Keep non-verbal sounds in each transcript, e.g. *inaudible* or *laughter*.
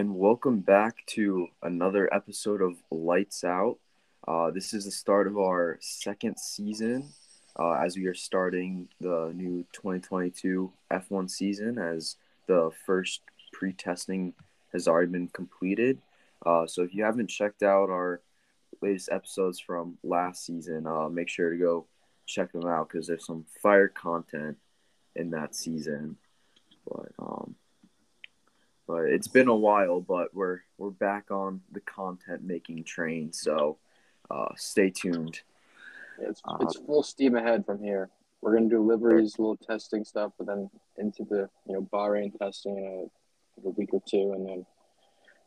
and welcome back to another episode of Lights Out. Uh, this is the start of our second season uh, as we are starting the new 2022 F1 season as the first pre testing has already been completed. Uh, so if you haven't checked out our latest episodes from last season, uh, make sure to go check them out because there's some fire content in that season. But um, but it's been a while. But we're we're back on the content making train, so uh, stay tuned. It's it's full steam ahead from here. We're gonna do liveries, little testing stuff, but then into the you know Bahrain testing in a, a week or two, and then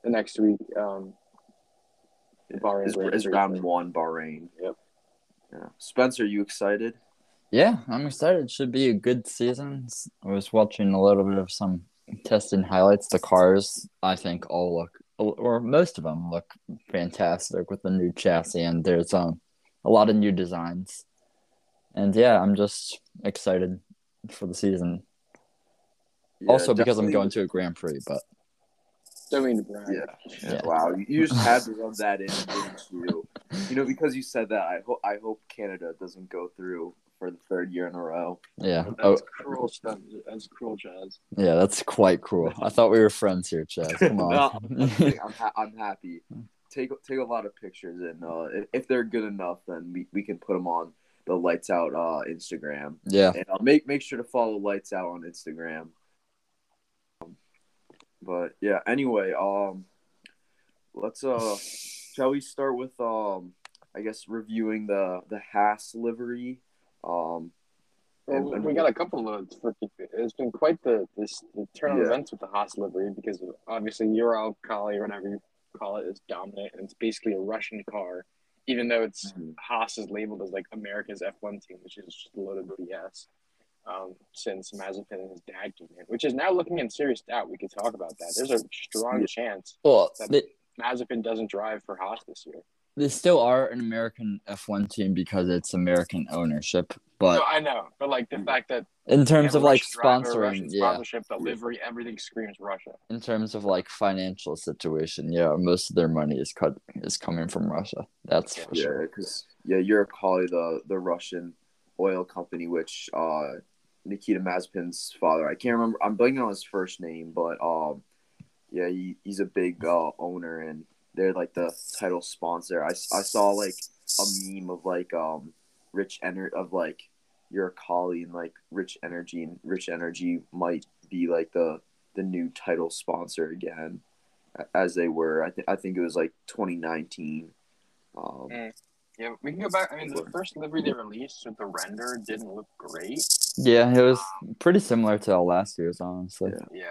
the next week um, Bahrain is, is round one Bahrain. Yep. Yeah. Spencer, you excited? Yeah, I'm excited. It should be a good season. I was watching a little bit of some testing highlights. The cars, I think, all look, or most of them look fantastic with the new chassis, and there's um a lot of new designs. And yeah, I'm just excited for the season. Yeah, also because I'm going to a Grand Prix, but don't mean to brag. Yeah. yeah. Wow. You just had to rub that in, didn't you? You know, because you said that, I hope I hope Canada doesn't go through for the third year in a row. Yeah. That's oh. cruel stuff. That's cruel, Chaz. Yeah, that's quite cruel. I thought we were friends here, Chaz. Come *laughs* on. no, *laughs* I'm, ha- I'm happy. Take take a lot of pictures, and uh, if they're good enough, then we, we can put them on the Lights Out uh, Instagram. Yeah. And I'll make make sure to follow Lights Out on Instagram. But yeah, anyway, um, let's uh, shall we start with um, I guess reviewing the the Haas livery. Um, and, and we got a couple of for it's been quite the this the turn of events with the Haas livery because obviously Uralkali or whatever you call it is dominant and it's basically a Russian car, even though it's mm-hmm. Haas is labeled as like America's F one team, which is just a load of BS um, since Mazepin and his dad came in, which is now looking in serious doubt. We could talk about that. There's a strong chance well, that they, Mazepin doesn't drive for Haas this year. They still are an American F1 team because it's American ownership, but no, I know, but like the fact that in terms of like sponsoring, yeah, sponsorship, delivery, everything screams Russia. In terms of like financial situation, yeah, most of their money is cut is coming from Russia. That's yeah, for yeah, sure. because yeah, Uralkali the the Russian oil company, which uh Nikita Mazepin's father. I can't remember. I'm blanking on his first name, but um, yeah, he, he's a big uh, owner, and they're like the title sponsor. I, I saw like a meme of like um, Rich Ener of like Uralkali and like Rich Energy, and Rich Energy might be like the the new title sponsor again, as they were. I think I think it was like 2019. Um, mm. Yeah, we can go back. I mean, the first livery they released with the render didn't look great. Yeah, it was pretty similar to last year's, honestly. Yeah.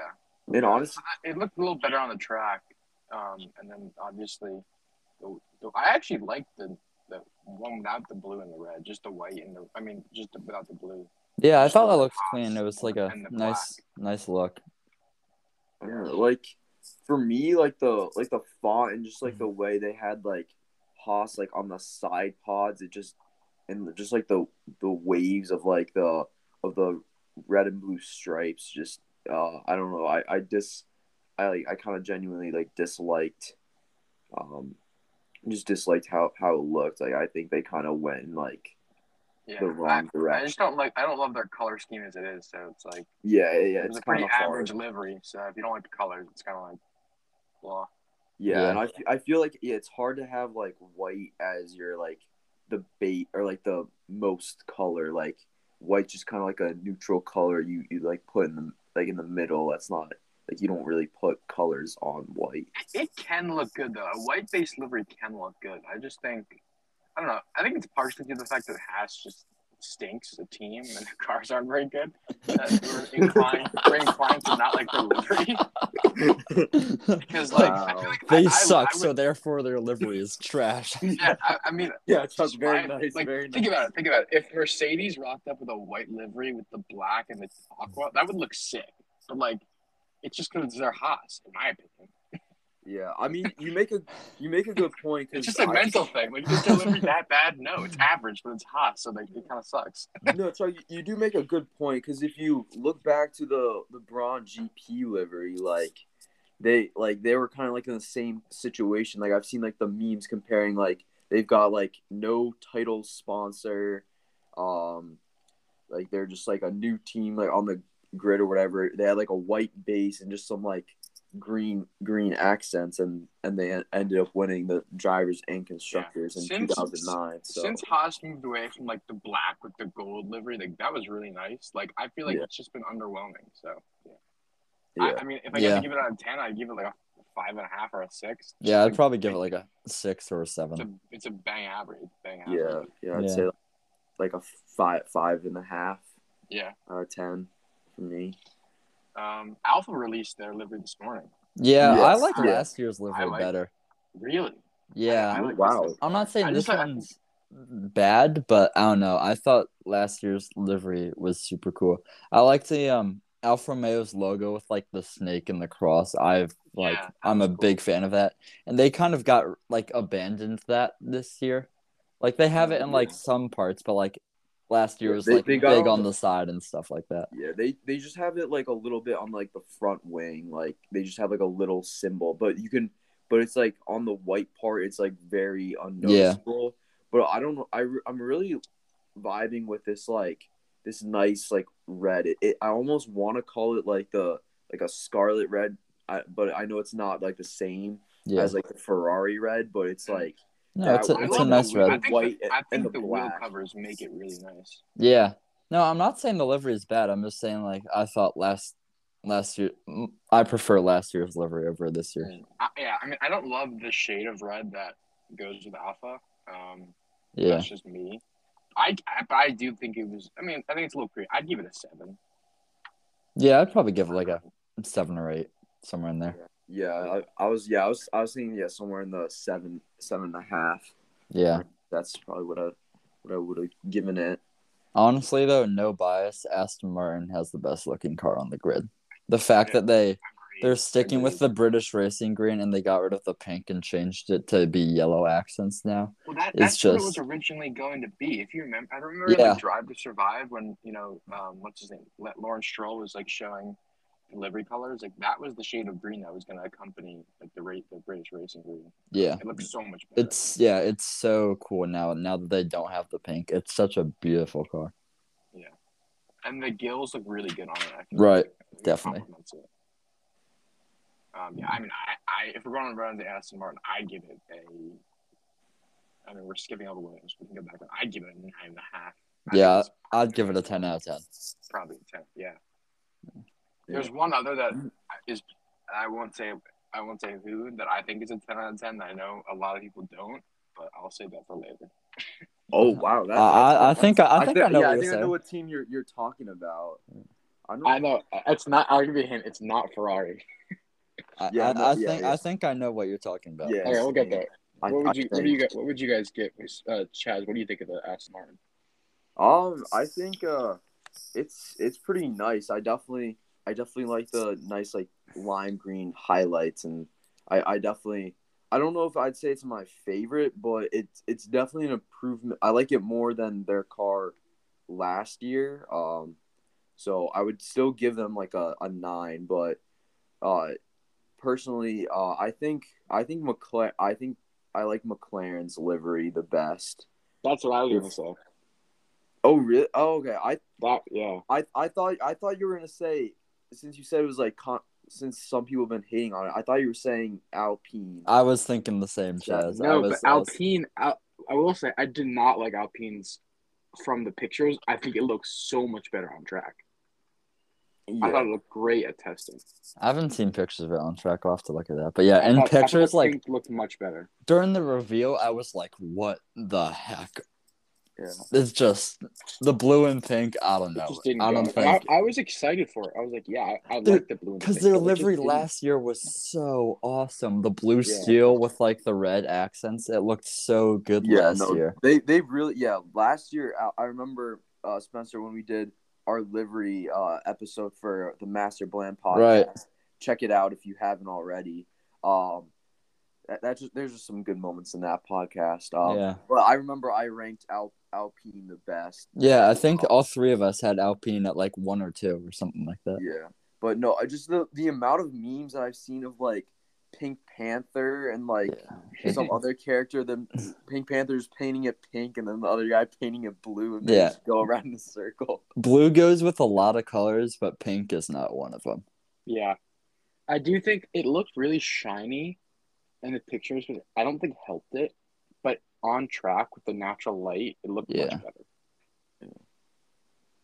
yeah. And honestly, it looked a little better on the track. Um, and then obviously, the, the, I actually liked the the one without the blue and the red, just the white and the. I mean, just without the blue. Yeah, I thought that looked clean. It was like a nice, nice look. Yeah, like for me, like the like the font and just like the way they had like Haas like on the side pods. It just and just like the the waves of like the of the red and blue stripes. Just uh, I don't know. I I dis I like I kind of genuinely like disliked um just disliked how how it looked. Like I think they kind of went in like yeah, the wrong I, direction. I just don't like. I don't love their color scheme as it is. So it's like yeah, yeah, it's, it's a pretty average hard. livery. So if you don't like the colors, it's kind of like blah. Yeah, yeah. and I, I feel like yeah, it's hard to have like white as your like the bait or like the most color. Like white just kind of like a neutral color you you like put in the like in the middle. That's not like you don't really put colors on white. It can look good though. A white based livery can look good. I just think I don't know. I think it's partially due to the fact that Haas just stinks as a team and the cars aren't very good. we're inclined, *laughs* we're inclined to not like their livery. because like, wow. like they I, suck, I, I would, so therefore their livery is trash. *laughs* Yeah, I, I mean, yeah, it's just very nice. Like, very think about it. Think about it. If Mercedes rocked up with a white livery with the black and the aqua, that would look sick. But like, it's just because they're Haas, in my opinion. Yeah, I mean, you make a you make a good point. It's just a I, mental thing. Like, is delivery that bad? No, it's average, but it's hot, so like, it kind of sucks. no, so you, you do make a good point because if you look back to the the Brawn GP livery, like they like they were kind of like in the same situation. Like I've seen like the memes comparing like they've got like no title sponsor, um, like they're just like a new team like on the grid or whatever. They had like a white base and just some like green green accents and and they ended up winning the drivers and constructors yeah. in 2009 so since haas moved away from like the black with the gold livery like that was really nice like i feel like yeah. it's just been underwhelming so yeah, yeah. I, I, mean if i yeah. had to give it out of 10 i'd give it like a five and a half or a six yeah i'd like, probably give it like a six or a seven it's a, it's a bang average bang average. yeah yeah i'd say like a five five and a half yeah out of 10 for me um, Alfa released their livery this morning. Yeah, yes. I like last year's livery like better. Really? Yeah. I, I like wow. I'm not saying this one's bad, but I don't know. I thought last year's livery was super cool. I like the um Alfa Romeo's logo with like the snake and the cross. I've like yeah, I'm a cool. big fan of that. And they kind of got like abandoned that this year. Like they have it in like some parts, but like last year was they, like they big on the side and stuff like that. Yeah, they they just have it like a little bit on like the front wing, like they just have like a little symbol, but you can, but it's like on the white part, it's like very unnoticeable. Yeah. But I don't know, I I'm really vibing with this like this nice like red. It, it I almost want to call it like the like a scarlet red, I, but I know it's not like the same yeah. as like the Ferrari red, but it's mm. like no, it's a, it's a nice red. I think, white the, I think the, the wheel covers make it really nice. Yeah. No, I'm not saying the livery is bad. I'm just saying like I thought last last year I prefer last year's livery over this year. Uh, yeah, I mean I don't love the shade of red that goes with Alfa. Um, yeah, that's just me. I, I I do think it was. I mean, I think it's a little pretty. I'd give it a seven. Yeah, I'd probably give it like a seven or eight, somewhere in there. Yeah, I, I was. Yeah, I was. I was thinking. Yeah, somewhere in the seven, seven and a half. Yeah, that's probably what I, what I would have given it. Honestly, though, no bias. Aston Martin has the best looking car on the grid. The fact that they they're sticking with the British racing green and they got rid of the pink and changed it to be yellow accents now. Well, that, that's just... what it was originally going to be. If you remember, I remember yeah. like Drive to Survive when you know um, what's his name, Lawrence Stroll was like showing livery colors, like that was the shade of green that was going to accompany like the rate the British racing green. Yeah, it looks so much better. It's yeah, it's so cool now. Now that they don't have the pink, it's such a beautiful car. Yeah, and the gills look really good on it. right, like definitely. Um, yeah, I mean, I, I if we're going around the Aston Martin, I'd give it a. I mean, we're skipping all the Williams. We can go back. I'd give it a nine and a half. I yeah, I'd give it a ten out of ten. Probably a ten. Yeah. There's one other that is I won't say I won't say who that I think is a ten out of ten. I know a lot of people don't, but I'll say that for later. *laughs* Oh wow! That's, uh, I, I think I, I think I, know. Yeah, I think I know what team you're you're talking about. I know. I know it's not. I'll give you a hint. It's not Ferrari. *laughs* I, yeah, I, no, I yeah, think yeah. I think I know what you're talking about. Yeah, okay, we'll get there. What would you What do you guys What would you guys get, uh, Chaz? What do you think of the Aston Martin? Um, I think uh, it's it's pretty nice. I definitely I definitely like the nice like lime green highlights, and I, I definitely I don't know if I'd say it's my favorite, but it's it's definitely an improvement. I like it more than their car last year. Um, so I would still give them like a, a nine, but uh, personally, uh, I think I think McLaren I think I like McLaren's livery the best. That's what I was gonna say. Oh really? Oh okay. I that yeah. I I thought I thought you were gonna say since you said it was like con- since some people have been hating on it, I thought you were saying Alpine. I was thinking the same, Chaz. No, was, but Alpine. I, I will say I did not like Alpine's from the pictures. I think it looks so much better on track. Yeah. I thought it looked great at testing. I haven't seen pictures of it on track. I'll have to look at that. But yeah, in pictures, like looked much better during the reveal. I was like, "What the heck yeah. It's just the blue and pink. I don't know. I don't think. I, I, was excited for it. I was like, yeah, I, I like the blue because their livery last year was so awesome. The blue yeah. steel with like the red accents. It looked so good yeah, last no, year. They they really yeah. Last year I, I remember uh, Spencer when we did our livery uh, episode for the Master Bland podcast. Right. Check it out if you haven't already. Um, that, just there's just some good moments in that podcast. Um, yeah. But I remember I ranked Al, Alpine the best. Yeah, I think all three of us had Alpine at like one or two or something like that. Yeah. but no, I just the the amount of memes that I've seen of like Pink Panther and like Yeah. some *laughs* other character, then *clears throat* Pink Panther's painting it pink, and then the other guy painting it blue, and they Yeah. just go around in a circle. Blue goes with a lot of colors, but pink is not one of them. Yeah, I do think it looked really shiny in the pictures, but I don't think helped it. But on track with the natural light, it looked Yeah. much better.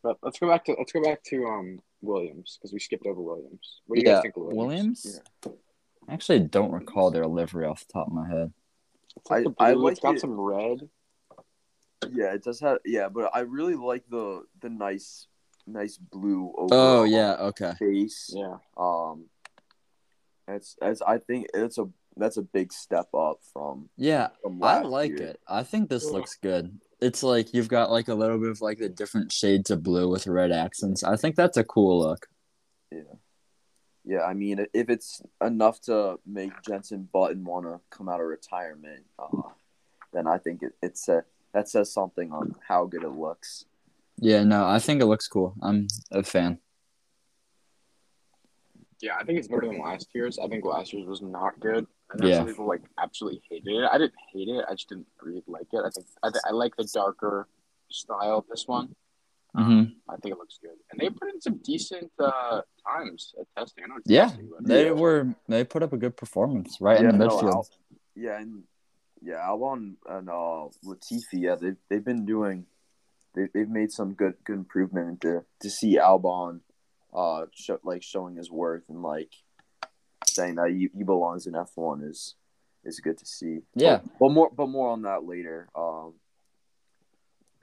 But let's go back to let's go back to um Williams because we skipped over Williams. What do you yeah, guys think of Williams? Williams. I actually don't recall their livery off the top of my head. It's like I- the I like it's got it. some red. Yeah, it does have yeah, but I really like the the nice nice blue overall Oh yeah, okay. base. Yeah, Um, that's it's I think it's a that's a big step up from Yeah, from I like year. it. I think this Yeah. looks good. It's like you've got like a little bit of like the different shades of blue with red accents. I think that's a cool look. Yeah yeah, I mean, if it's enough to make Jensen Button want to come out of retirement, uh, then I think it, it's a, that says something on how good it looks. Yeah, no, I think it looks cool. I'm a fan. yeah. I think it's better than last year's. I think last year's was not good. I know Yeah. some people like absolutely hated it. I didn't hate it. I just didn't really like it. I think I, th- I like the darker style of this one. hmm I think it looks good, and they put in some decent uh, times at testing. I know it's Yeah, testing, They Yeah. were they put up a good performance right Yeah, in the no, midfield. Al- yeah, and yeah, Albon and uh, Latifi, yeah, they've they've been doing, they they've made some good good improvement to to see Albon, uh, show, like showing his worth and like saying that he, he belongs in F one is is good to see. Yeah. but, but more but more on that later. Um,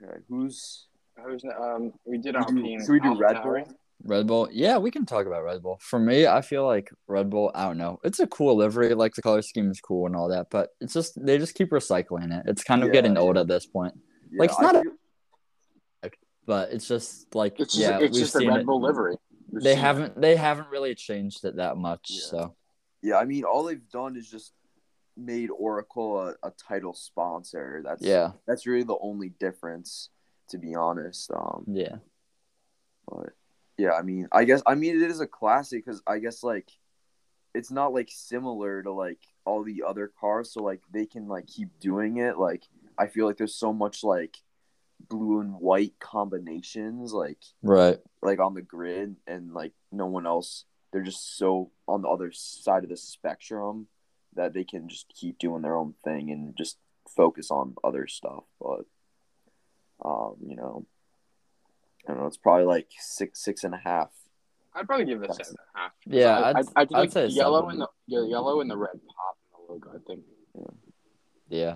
okay, who's Who's, um, we did Should we do- Alpine. should we do Red Bull? Red Bull. Yeah, we can talk about Red Bull. For me, I feel like Red Bull, I don't know. It's a cool livery, like the color scheme is cool and all that, but it's just they just keep recycling it. It's kind of Yeah. getting old at this point. yeah, Like, it's I not a- But it's just like It's just, yeah, it's we've just a seen Red it. Bull livery. They haven't they haven't really changed it that much. Yeah. So yeah. I mean, all they've done is just made Oracle a, a title sponsor. That's yeah, that's really the only difference, to be honest. Um, yeah, but yeah, I mean, I guess I mean it is a classic because I guess like it's not like similar to like all the other cars, so like they can like keep doing it. Like I feel like there's so much like blue and white combinations, like right. like on the grid, and like no one else. They're just so on the other side of the spectrum that they can just keep doing their own thing and just focus on other stuff. But um, you know, I don't know. It's probably like six, six and a half. I'd probably give it a That's- seven and a half. Yeah, I, I'd- I, I, do I'd like say yellow seven. and the, the yellow and the red pop in the logo. I think. Yeah.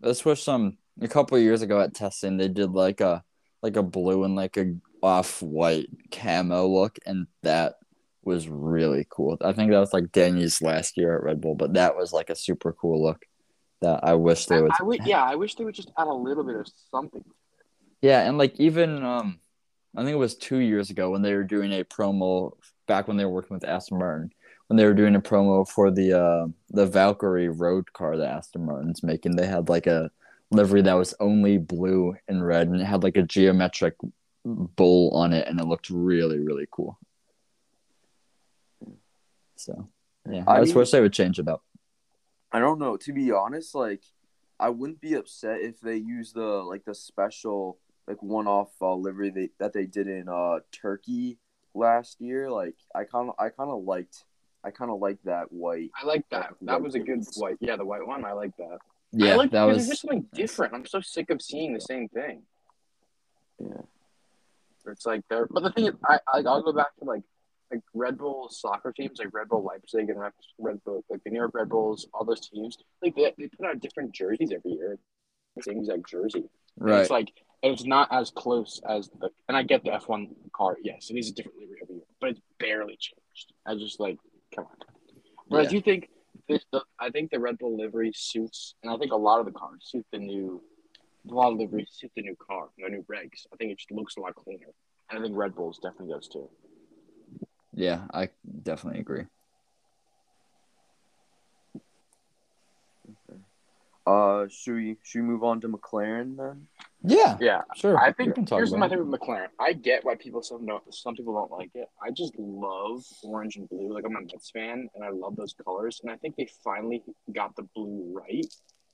let's was some a couple of years ago at testing they did like a like a blue and like a off white camo look and that was really cool. I think that was like Danny's last year at Red Bull, but that was like a super cool look that I wish they would I would, yeah, I wish they would just add a little bit of something. Yeah, and like even um I think it was two years ago when they were doing a promo back when they were working with Aston Martin, when they were doing a promo for the uh the Valkyrie road car that Aston Martin's making, they had like a livery that was only blue and red and it had like a geometric bull on it and it looked really, really cool. So yeah, I, I just mean- wish they would change it up. I don't know. To be honest, like I wouldn't be upset if they use the like the special like one off uh, livery they, that they did in uh Turkey last year. Like I kind of I kind of liked I kind of liked that white. I like that. Yeah, That was a good white. white. Yeah, the white one. I like that. Yeah, like that was just something different. I'm so sick of seeing the same thing. Yeah. It's like they're, but the thing is, I, I I'll go back to like like Red Bull soccer teams, like Red Bull Leipzig and Red Bull, like the New York Red Bulls, all those teams. Like they, they put out different jerseys every year, same exact jersey. And right. It's like and it's not as close as the, and I get the F1 car. Yes, it is a different livery every year, but it's barely changed. I just like, come on. Whereas Yeah. you think this, the, I think the Red Bull livery suits, and I think a lot of the cars suit the new, a lot of liveries suit the new car, the new regs. I think it just looks a lot cleaner. And I think Red Bulls definitely does too. Yeah, I definitely agree. Uh, should we should we move on to McLaren then? Yeah, Yeah, sure. I think here's my thing with McLaren. I get why people some don't some people don't like it. I just love orange and blue. Like I'm a Mets fan, and I love those colors. And I think they finally got the blue right.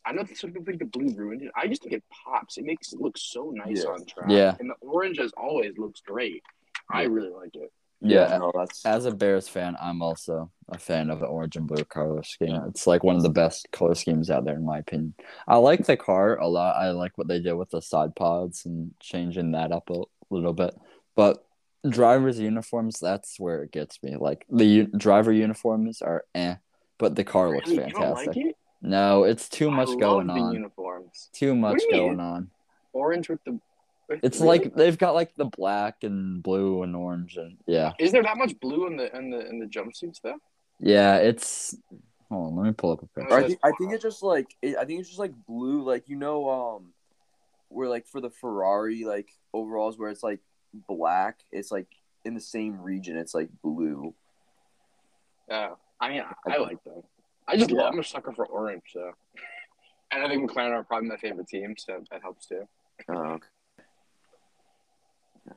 I know some people think the blue ruined it. I just think it pops. It makes it look so nice Yeah. on track. Yeah. and the orange as always looks great. I really like it. Yeah, no, that's as a Bears fan, I'm also a fan of the orange and blue color scheme. It's like one of the best color schemes out there, in my opinion. I like the car a lot. I like what they did with the side pods and changing that up a little bit. But drivers' uniforms, that's where it gets me. Like the u- driver uniforms are eh, but the car looks Really? Fantastic. like it? No, it's too I much love going on. uniforms. Too much mean? going on. Orange with the. With- It's like they've got like the black and blue and orange and yeah. Is there that much blue in the in the in the jumpsuits though? Yeah, it's hold on, let me pull up a picture. I think I think it's just like it, I think it's just like blue, like you know, um, where like for the Ferrari like overalls where it's like black, it's like in the same region, it's like blue. Yeah, I mean, I, I like them. I just Yeah. love. I'm a sucker for orange, so. *laughs* And I think McLaren are probably my favorite team, so that helps too. Uh, okay.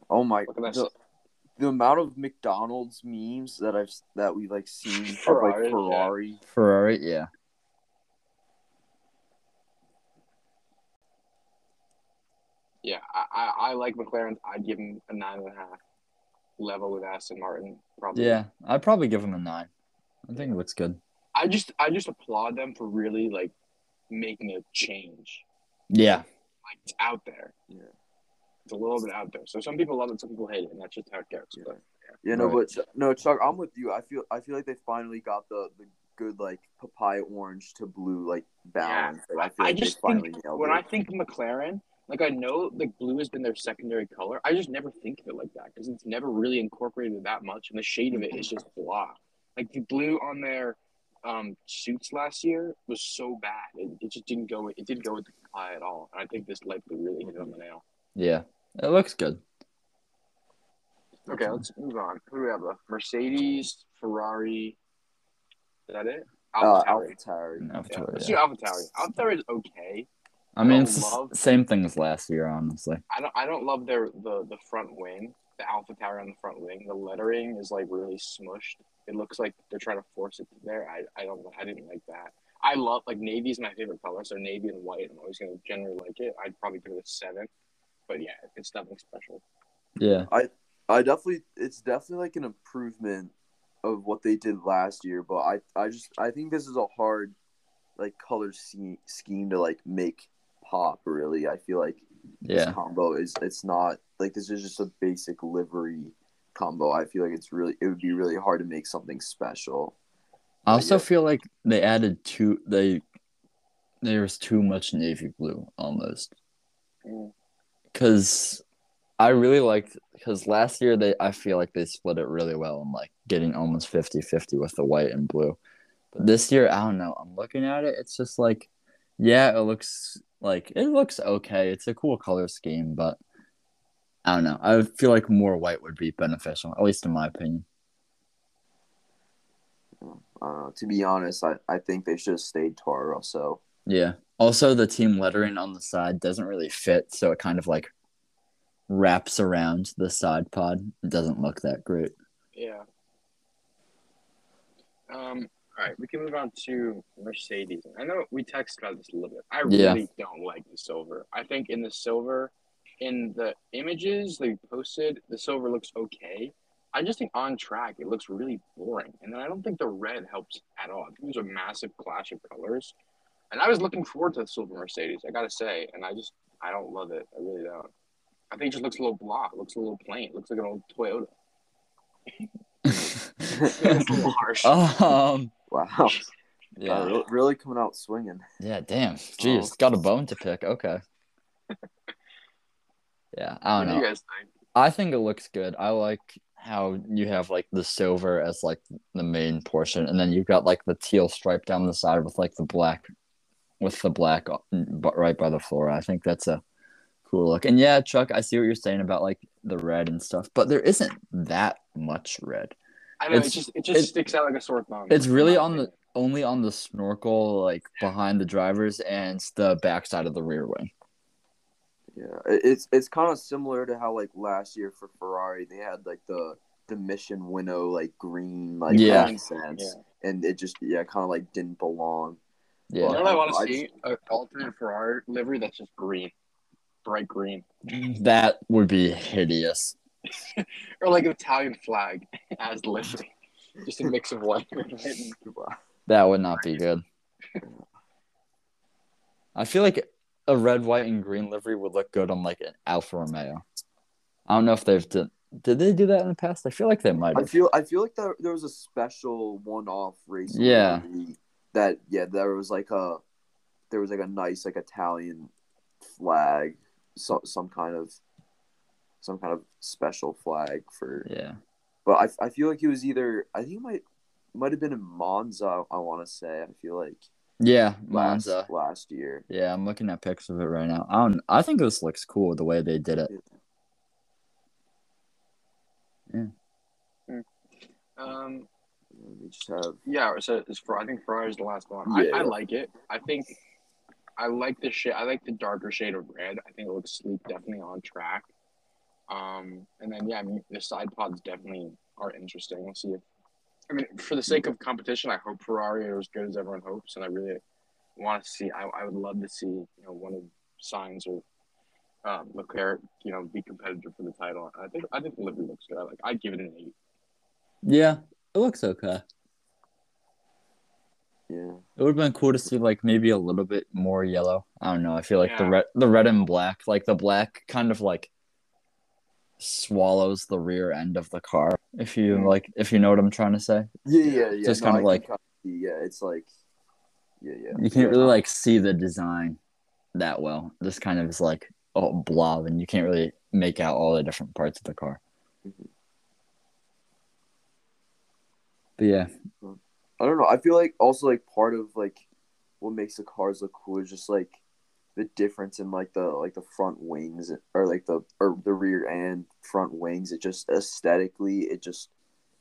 Oh my! Look at that. The, the amount of McDonald's memes that I've that we like seen of like Ferraris, yeah. Ferrari. Ferrari, yeah. Yeah, I, I, I like McLaren. I'd give them a nine and a half. Level with Aston Martin, probably. Yeah, I'd probably give him a nine. I think it looks good. I just I just applaud them for really like making a change. Yeah, Like it's out there. Yeah. It's a little bit out there. So some people love it, some people hate it, and that's just how it goes. Yeah. But Yeah, no, Right. but no, Chuck, I'm with you. I feel I feel like they finally got the the good like papaya orange to blue like balance. Like, I feel I like just they finally think nailed when it. I think McLaren, like I know like blue has been their secondary color. I just never think of it like that because it's never really incorporated that much, and the shade of it is just blah. Like the blue on their um, suits last year was so bad. It, it just didn't go. It didn't go with the eye at all. And I think this light blue really hit it on the nail. yeah. It looks good. Okay, let's move on. Who do we have left? Mercedes, Ferrari. Is that it? uh, AlphaTauri. AlphaTauri. Yeah, yeah. let's do AlphaTauri. AlphaTauri is okay. I mean, I it's the love- same thing as last year, honestly. I don't I don't love their the the front wing, the AlphaTauri on the front wing. The lettering is like really smushed. It looks like they're trying to force it there. I I don't I didn't like that. I love like navy is my favorite color, so navy and white. I'm always gonna generally like it. I'd probably give it a seven, but yeah, it's nothing special. Yeah, I I definitely it's definitely like an improvement of what they did last year, but I I just I think this is a hard like color scheme scheme to like make pop really. I feel like this yeah. combo is it's not like this is just a basic livery combo. I feel like it's really it would be really hard to make something special. I also yeah. feel like they added too. They there was too much navy blue almost. Mm. Because I really liked because last year they I feel like they split it really well and like getting almost 50-50 with the white and blue. But this year, I don't know. I'm looking at it. It's just like, yeah, it looks like it looks okay. It's a cool color scheme, but I don't know. I feel like more white would be beneficial, at least in my opinion. Uh, to be honest, I, I think they should have stayed Toro. So Yeah. Also, the team lettering on the side doesn't really fit, so it kind of like wraps around the side pod. It doesn't look that great. Yeah. Um. All right, we can move on to Mercedes. I know we texted about this a little bit. I Yeah. really don't like the silver. I think in the silver, in the images they posted, the silver looks okay. I just think on track it looks really boring, and then I don't think the red helps at all. I think there's a massive clash of colors, and I was looking forward to the silver Mercedes. I gotta say, and I just I don't love it. I really don't. I think it just looks a little blah. It looks a little plain. It looks like an old Toyota. *laughs* It's a little harsh. um. wow, Uh, Yeah. really, really coming out swinging. Yeah. Damn. Jeez, got a bone to pick. Okay. *laughs* Yeah. I don't do you know. guys think? I think it looks good. I like how you have like the silver as like the main portion, and then you've got like the teal stripe down the side with like the black, with the black but right by the floor. I think that's a cool look. And yeah, Chuck, I see what you're saying about like the red and stuff, but there isn't that much red. I know it just it just it- sticks out like a sore thumb. It's really on the only on the snorkel, like behind the drivers and the backside of the rear wing. Yeah, it's it's kind of similar to how like last year for Ferrari they had like the the Mission Winnow like green like Yeah. accents, Yeah. and it just yeah kind of like didn't belong. You Yeah, know what I want to see? An alternate Ferrari livery that's just green, bright green, that would be hideous. *laughs* or like an Italian flag as livery, just a mix of white and red. That would not be good. I feel like a red, white, and green livery would look good on like an Alfa Romeo. I don't know if they've did. Did they do that in the past? I feel like they might I feel I feel like there, there was a special one off race. Yeah. livery That yeah, there was like a there was like a nice like Italian flag, so, some kind of some kind of special flag for. Yeah. But I, I feel like it was either I think it might might have been in Monza. I want to say I feel like Yeah, last Monza. last year. Yeah, I'm looking at pics of it right now. I don't. I think this looks cool the way they did it. Yeah. Um, We just have yeah. So it's for I think Ferrari is the last one. Yeah. I, I like it. I think I like the shade. I like the darker shade of red. I think it looks sleek, definitely on track. Um, and then yeah, I mean the side pods definitely are interesting. We'll see if. I mean, for the sake of competition, I hope Ferrari are as good as everyone hopes, and I really want to see. I, I would love to see you know one of Sainz or um, Leclerc, you know, be competitive for the title. I think I think the livery looks good. I like. I'd give it an eight. Yeah, it looks okay. yeah. It would have been cool to see like maybe a little bit more yellow. I don't know. I feel like the red, the red and black, like the black, kind of like swallows the rear end of the car. If you like, if you know what I'm trying to say, Yeah, yeah, yeah. Just No, kinda I like- kinda yeah, it's like, yeah, yeah. you can't really like see the design that well. This kind of is like a blob, and you can't really make out all the different parts of the car. Mhm. But yeah, I don't know. I feel like also like part of like what makes the cars look cool is just like the difference in like the like the front wings or like the or the rear and front wings. It just aesthetically, it just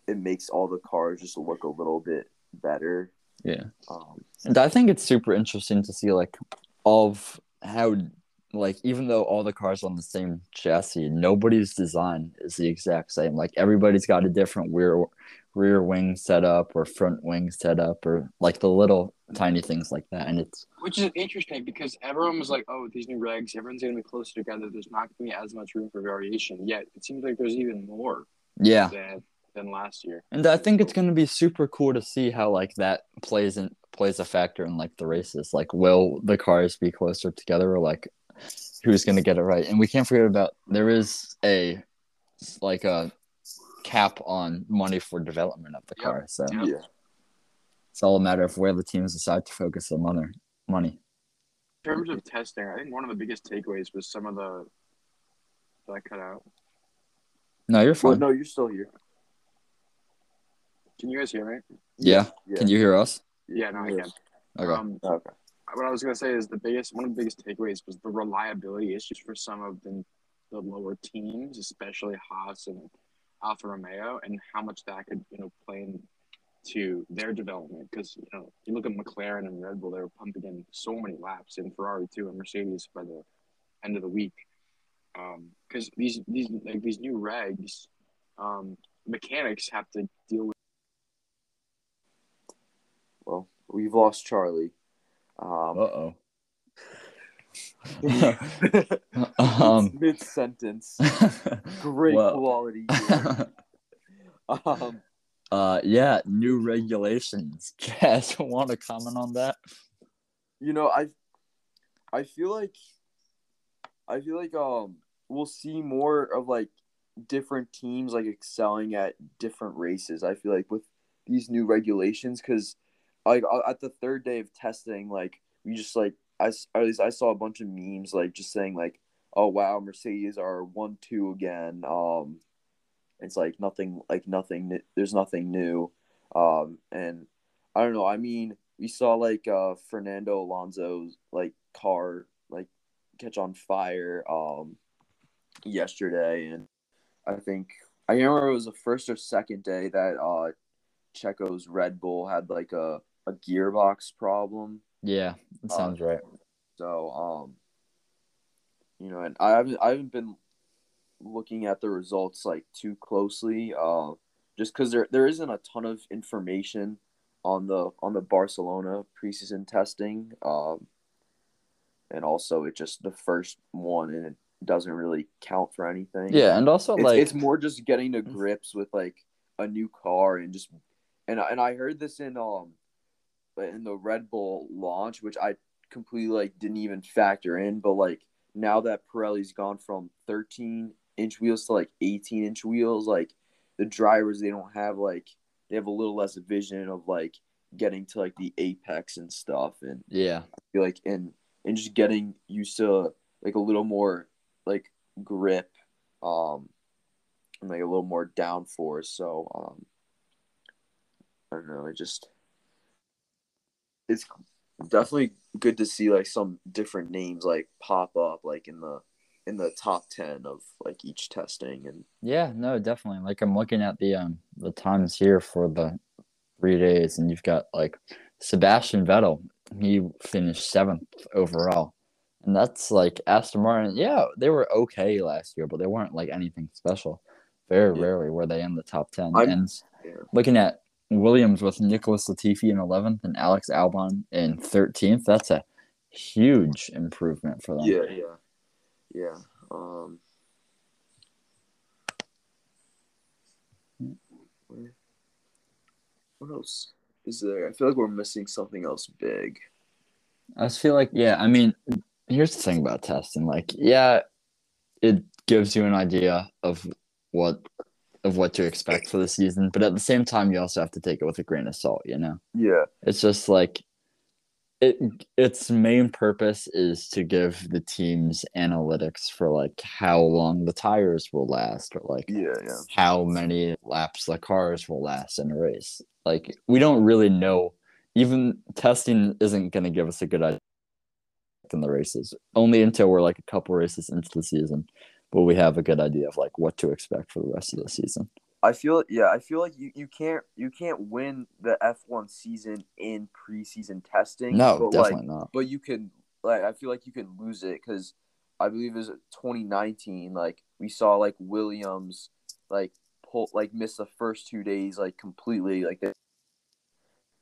it makes all the cars just look a little bit better. yeah. Um, And I think it's super interesting to see like of how like even though all the cars on the same chassis, nobody's design is the exact same. Like everybody's got a different rear rear wing setup or front wing setup or like the little tiny things like that. And it's Which is interesting because everyone was like, "Oh, with these new regs, everyone's going to be closer together. There's not going to be as much room for variation." Yet it seems like there's even more yeah. than than last year. And I think it's gonna be super cool to see how like that plays in plays a factor in like the races. Like will the cars be closer together or like who's gonna get it right? And we can't forget about there is a like a cap on money for development of the Yep. car. So Yep. yeah, it's all a matter of where the teams decide to focus their money money. In terms of testing, I think one of the biggest takeaways was some of the. Did I cut out? No, you're well, fine. no, you're still here. Can you guys hear me? Yeah. yeah. Can you hear us? Yeah, no, I can. Okay. Um, Okay. What I was gonna say is the biggest one of the biggest takeaways was the reliability issues for some of the the lower teams, especially Haas and Alfa Romeo, and how much that could you know play into their development. Because you know you look at McLaren and Red Bull, they were pumping in so many laps, and Ferrari too, and Mercedes by the end of the week. Because these these like these new regs, um, mechanics have to deal with. Well, we've lost Charlie. Um, Uh oh. *laughs* um mid sentence. *laughs* Great Well- quality. *laughs* um, Uh, yeah, new regulations. Chaz, want to comment on that? you know, I, I feel like, I feel like um we'll see more of like different teams like excelling at different races. I feel like with these new regulations because like uh, at the third day of testing, like we just like I at least I saw a bunch of memes like just saying like, oh wow, Mercedes are one two again. Um, it's like nothing like nothing. There's nothing new. Um, and I don't know. I mean, we saw like uh Fernando Alonso's like car like catch on fire um yesterday, and I think I remember it was the first or second day that uh Checo's Red Bull had like a a gearbox problem. Yeah, that sounds right. So um you know, and I haven't I haven't been looking at the results like too closely, uh, just because there there isn't a ton of information on the on the Barcelona preseason testing, um, and also it just the first one and it doesn't really count for anything. Yeah, and also it's, like it's more just getting to grips with like a new car and just and and I heard this in um in the Red Bull launch, which I completely like didn't even factor in, but like now that Pirelli's gone from 13 inch wheels to like 18 inch wheels, like the drivers they don't have like they have a little less vision of like getting to like the apex and stuff and yeah. like and and just getting used to like a little more like grip um and like a little more downforce. So um i don't know it just it's definitely good to see like some different names like pop up like in the in the top 10 of like each testing and yeah no definitely. Like i'm looking at the um the times here for the three days and you've got like sebastian vettel. He finished seventh overall. And that's like aston martin. Yeah they were okay last year but they weren't like anything special. Very yeah. rarely were they in the top 10 I'm, and yeah. looking at williams with nicholas latifi in 11th and alex albon in 13th that's a huge improvement for them yeah yeah yeah. Um, what else is there? I feel like we're missing something else big. I just feel like, yeah, I mean, here's the thing about testing. Like, yeah, it gives you an idea of what of what to expect for the season, but at the same time, you also have to take it with a grain of salt. You know? Yeah. It's just like it its main purpose is to give the teams analytics for like how long the tires will last or like yeah, yeah. how many laps the cars will last in a race. Like we don't really know even testing isn't going to give us a good idea in the races only until we're like a couple races into the season will we have a good idea of like what to expect for the rest of the season. I feel yeah, I feel like you, you can't you can't win the F one season in preseason testing. No, but definitely like, not. But you can like I feel like you can lose it because I believe it was 2019. Like we saw like Williams like pull like miss the first two days like completely like they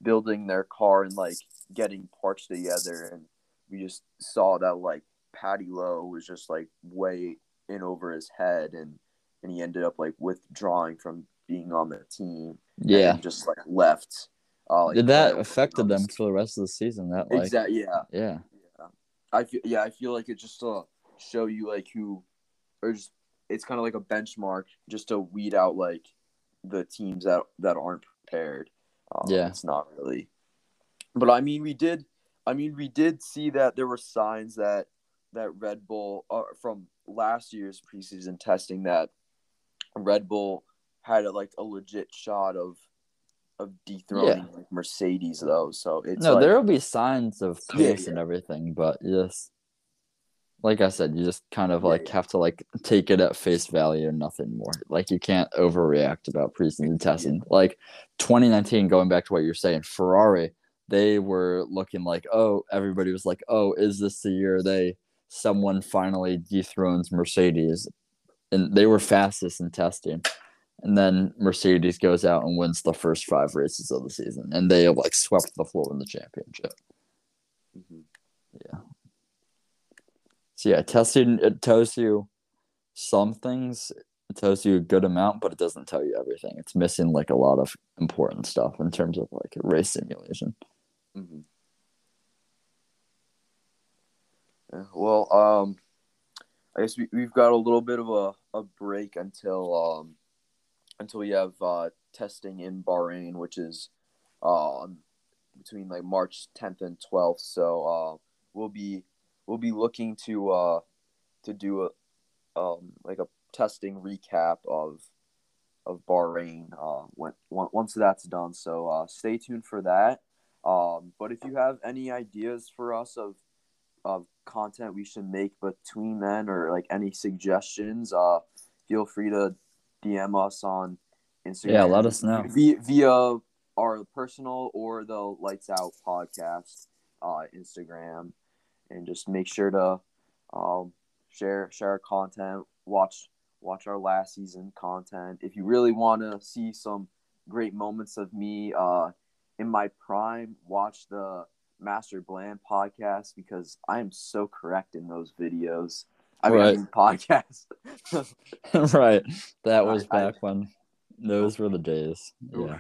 building their car and like getting parts together and we just saw that like Paddy Lowe was just like way in over his head and and he ended up like withdrawing from being on the team. Yeah, just like left. Uh, like, Did that affected them for the rest of the season? That like exactly, yeah, yeah, yeah. I feel yeah, I feel like it just to show you like who, or just it's kind of like a benchmark just to weed out like the teams that that aren't prepared. Um, yeah, it's not really. But I mean, we did. I mean, we did see that there were signs that that Red Bull uh, from last year's preseason testing that Red Bull had a, like a legit shot of of dethroning yeah. like Mercedes though. So it's no, like, there will be signs of pace yeah, and everything, but just like I said, you just kind of like have to like take it at face value and nothing more. Like you can't overreact about preseason testing. Like 2019, going back to what you're saying, Ferrari, they were looking like, oh, everybody was like, oh, is this the year they someone finally dethrones Mercedes? and they were fastest in testing. And then Mercedes goes out and wins the first five races of the season, and they like swept the floor in the championship. Mm-hmm. Yeah. So yeah, testing it tells you some things. It tells you a good amount, but it doesn't tell you everything. It's missing like a lot of important stuff in terms of like race simulation. Mm-hmm. Yeah, well, um, I guess we, we've got a little bit of a, a break until um until we have uh, testing in Bahrain, which is uh, between like March 10th and 12th. So uh, we'll be we'll be looking to uh, to do a um, like a testing recap of of Bahrain uh, when, once that's done. So uh, stay tuned for that. Um, but if you have any ideas for us of of content we should make between then or like any suggestions, uh, feel free to DM us on Instagram. Yeah, let us know via, via our personal or the Lights Out podcast uh, Instagram, and just make sure to um, share share our content, watch watch our last season content. If you really want to see some great moments of me uh, in my prime, watch the Master Bland podcast because I am so correct in those videos. I mean, Right. I *laughs* mean podcast. *laughs* right. That was I- I- back when those were the days. Yeah.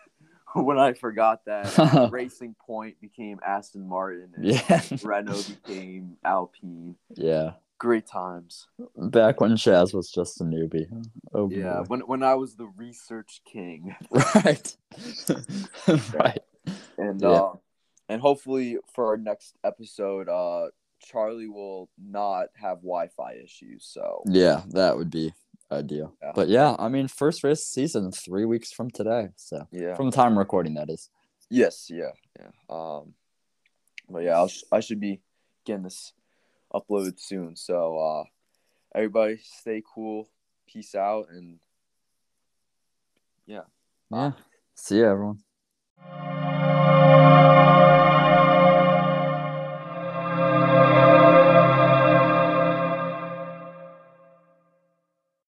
*laughs* when I forgot that Racing Point became Aston Martin and Yeah. Renault became Alpine. Yeah. Great times. Back when Chaz was just a newbie. Oh boy. Yeah, when when I was the research king. Right. right. And Yeah. uh and hopefully for our next episode, uh Charlie will not have Wi-Fi issues. So Yeah, that would be ideal. Yeah. But yeah, I mean, first race season three weeks from today. So yeah. from the time recording, that is. Yes, yeah, yeah. Um, but yeah, I'll sh- I should be getting this uploaded soon. So uh, everybody, stay cool. Peace out, and Yeah. See you, everyone.